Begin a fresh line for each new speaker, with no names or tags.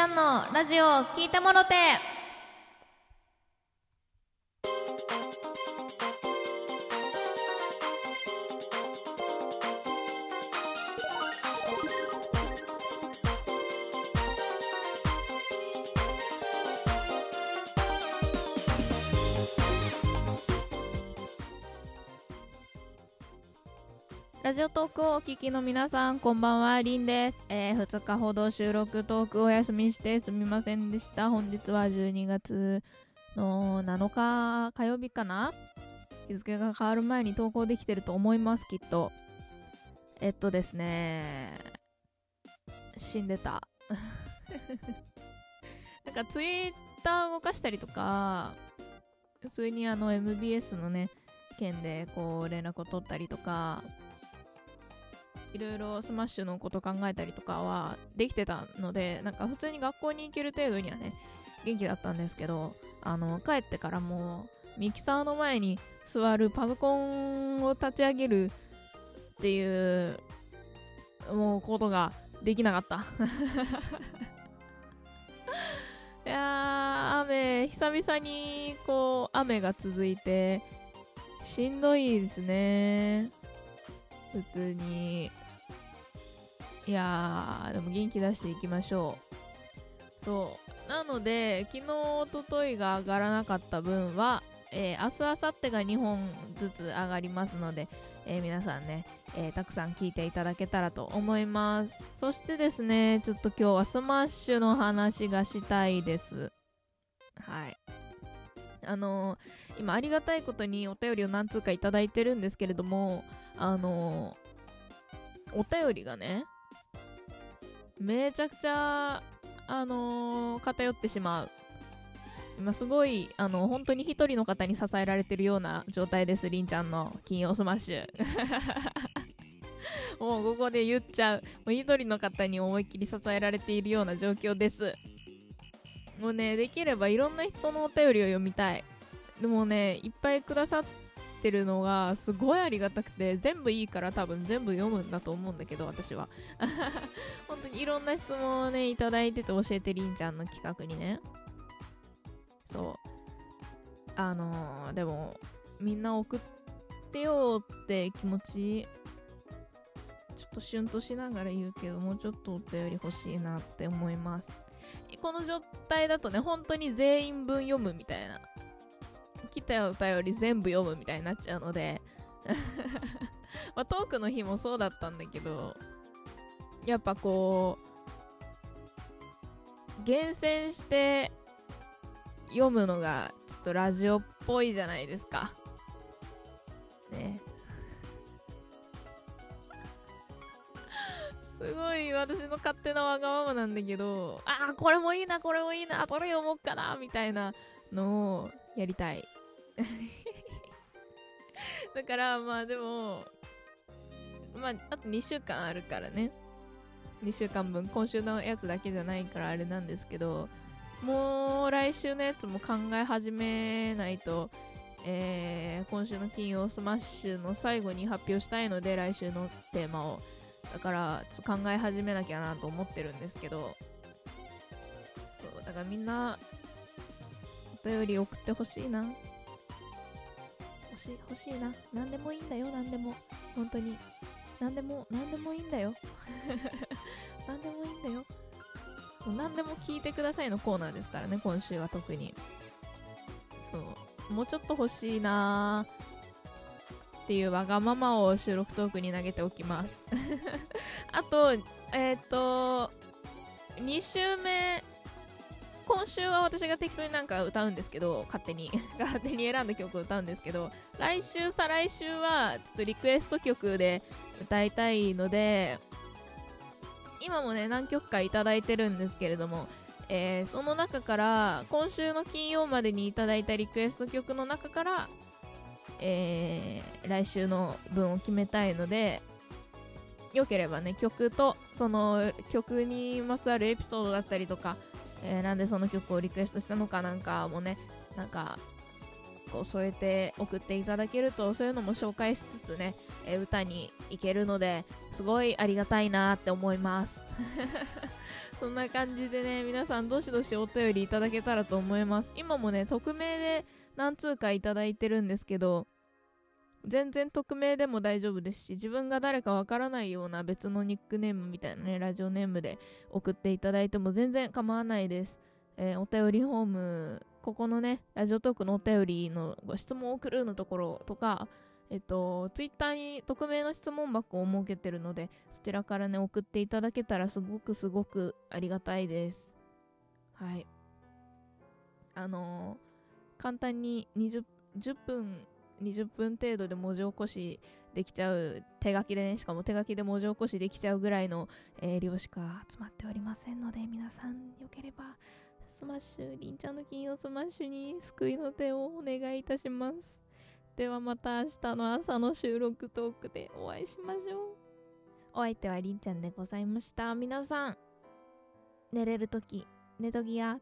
ちゃんのラジオ聞いてもろて。ラジオトークをお聞きの皆さん、こんばんは、りんです。えー、2日ほど収録トークお休みしてすみませんでした。本日は12月の7日火曜日かな？日付が変わる前に投稿できてると思います、きっと。えっとですね、死んでた。なんかツイッター動かしたりとか、普通にあの MBS のね、件でこう連絡を取ったりとか、いろいろスマッシュのこと考えたりとかはできてたので、なんか普通に学校に行ける程度にはね、元気だったんですけど、あの、帰ってからもう、ミキサーの前に座るパソコンを立ち上げるっていう、もうことができなかった。いやー、雨、久々にこう、雨が続いて、しんどいですね。普通に。いやー、でも元気出していきましょう。そう。なので、昨日、おとといが上がらなかった分は、えー、明日、明後日が2本ずつ上がりますので、えー、皆さんね、えー、たくさん聞いていただけたらと思います。そしてですね、ちょっと今日はスマッシュの話がしたいです。はい。あのー、今ありがたいことにお便りを何通かいただいてるんですけれども、あの、お便りがね、めちゃくちゃ、あのー、偏ってしまう。今すごい、あの、本当に一人の方に支えられてるような状態です、りんちゃんの金曜スマッシュ。もうここで言っちゃう。もう一人の方に思いっきり支えられているような状況です。もうね、できればいろんな人のお便りを読みたい。でもね、いっぱいくださってるのがすごいありがたくて、全部いいから多分全部読むんだと思うんだけど、私は。本当にいろんな質問をね、いただいてて教えてりんちゃんの企画にね。そう。あのー、でも、みんな送ってよって気持ち、ちょっとシュンとしながら言うけど、もうちょっとお便り欲しいなって思います。この状態だとね、本当に全員分読むみたいな。来たお便り全部読むみたいになっちゃうので、まあ、トークの日もそうだったんだけど、やっぱこう、厳選して読むのがちょっとラジオっぽいじゃないですか。ね。すごい私の勝手なわがままなんだけど、ああ、これもいいな、これもいいな、どれ読もうかな、みたいなのをやりたい。だから、まあでも、まあ、あと2週間あるからね。2週間分、今週のやつだけじゃないからあれなんですけど、もう来週のやつも考え始めないと、えー、今週の金曜スマッシュの最後に発表したいので、来週のテーマを。だから、ちょっと考え始めなきゃなと思ってるんですけど、そうだからみんな、お便り送ってほしいな。し、欲しいな。何でもいいんだよ、何でも。本当に。何でも、何でもいいんだよ。何でもいいんだよ。もう何でも聞いてくださいのコーナーですからね、今週は特に。そう。もうちょっと欲しいなーっていうわがままを収録トークに投げておきます。あと、えっ、ー、と、2週目、今週は私が適当になんか歌うんですけど、勝手に、勝手に選んだ曲を歌うんですけど、来週、再来週は、ちょっとリクエスト曲で歌いたいので、今もね、何曲かいいてるんですけれども、えー、その中から、今週の金曜までにいいたリクエスト曲の中から、えー、来週の分を決めたいので、よければね、曲と、その曲にまつわるエピソードだったりとか、えー、なんでその曲をリクエストしたのかなんかもね、なんか、こう添えて送っていただけると、そういうのも紹介しつつね、えー、歌にいけるので、すごいありがたいなって思います。そんな感じでね、皆さんどしどしお便りいただけたらと思います。今もね、匿名で何通かいただいてるんですけど、全然匿名でも大丈夫ですし、自分が誰かわからないような別のニックネームみたいなね、ラジオネームで送っていただいても全然構わないです。えー、お便りフォーム、ここのね、ラジオトークのお便りのご質問を送るのところとか、えっと、ツイッターに匿名の質問箱を設けてるので、そちらからね、送っていただけたらすごくすごくありがたいです。はい。あのー、簡単に20、10分20分程度で文字起こしできちゃう手書きでねしかも手書きで文字起こしできちゃうぐらいの、えー、量しか集まっておりませんので皆さんよければスマッシュりんちゃんの金曜スマッシュに救いの手をお願いいたします。ではまた明日の朝の収録トークでお会いしましょう。お相手はりんちゃんでございました。皆さん寝れるとき寝ときや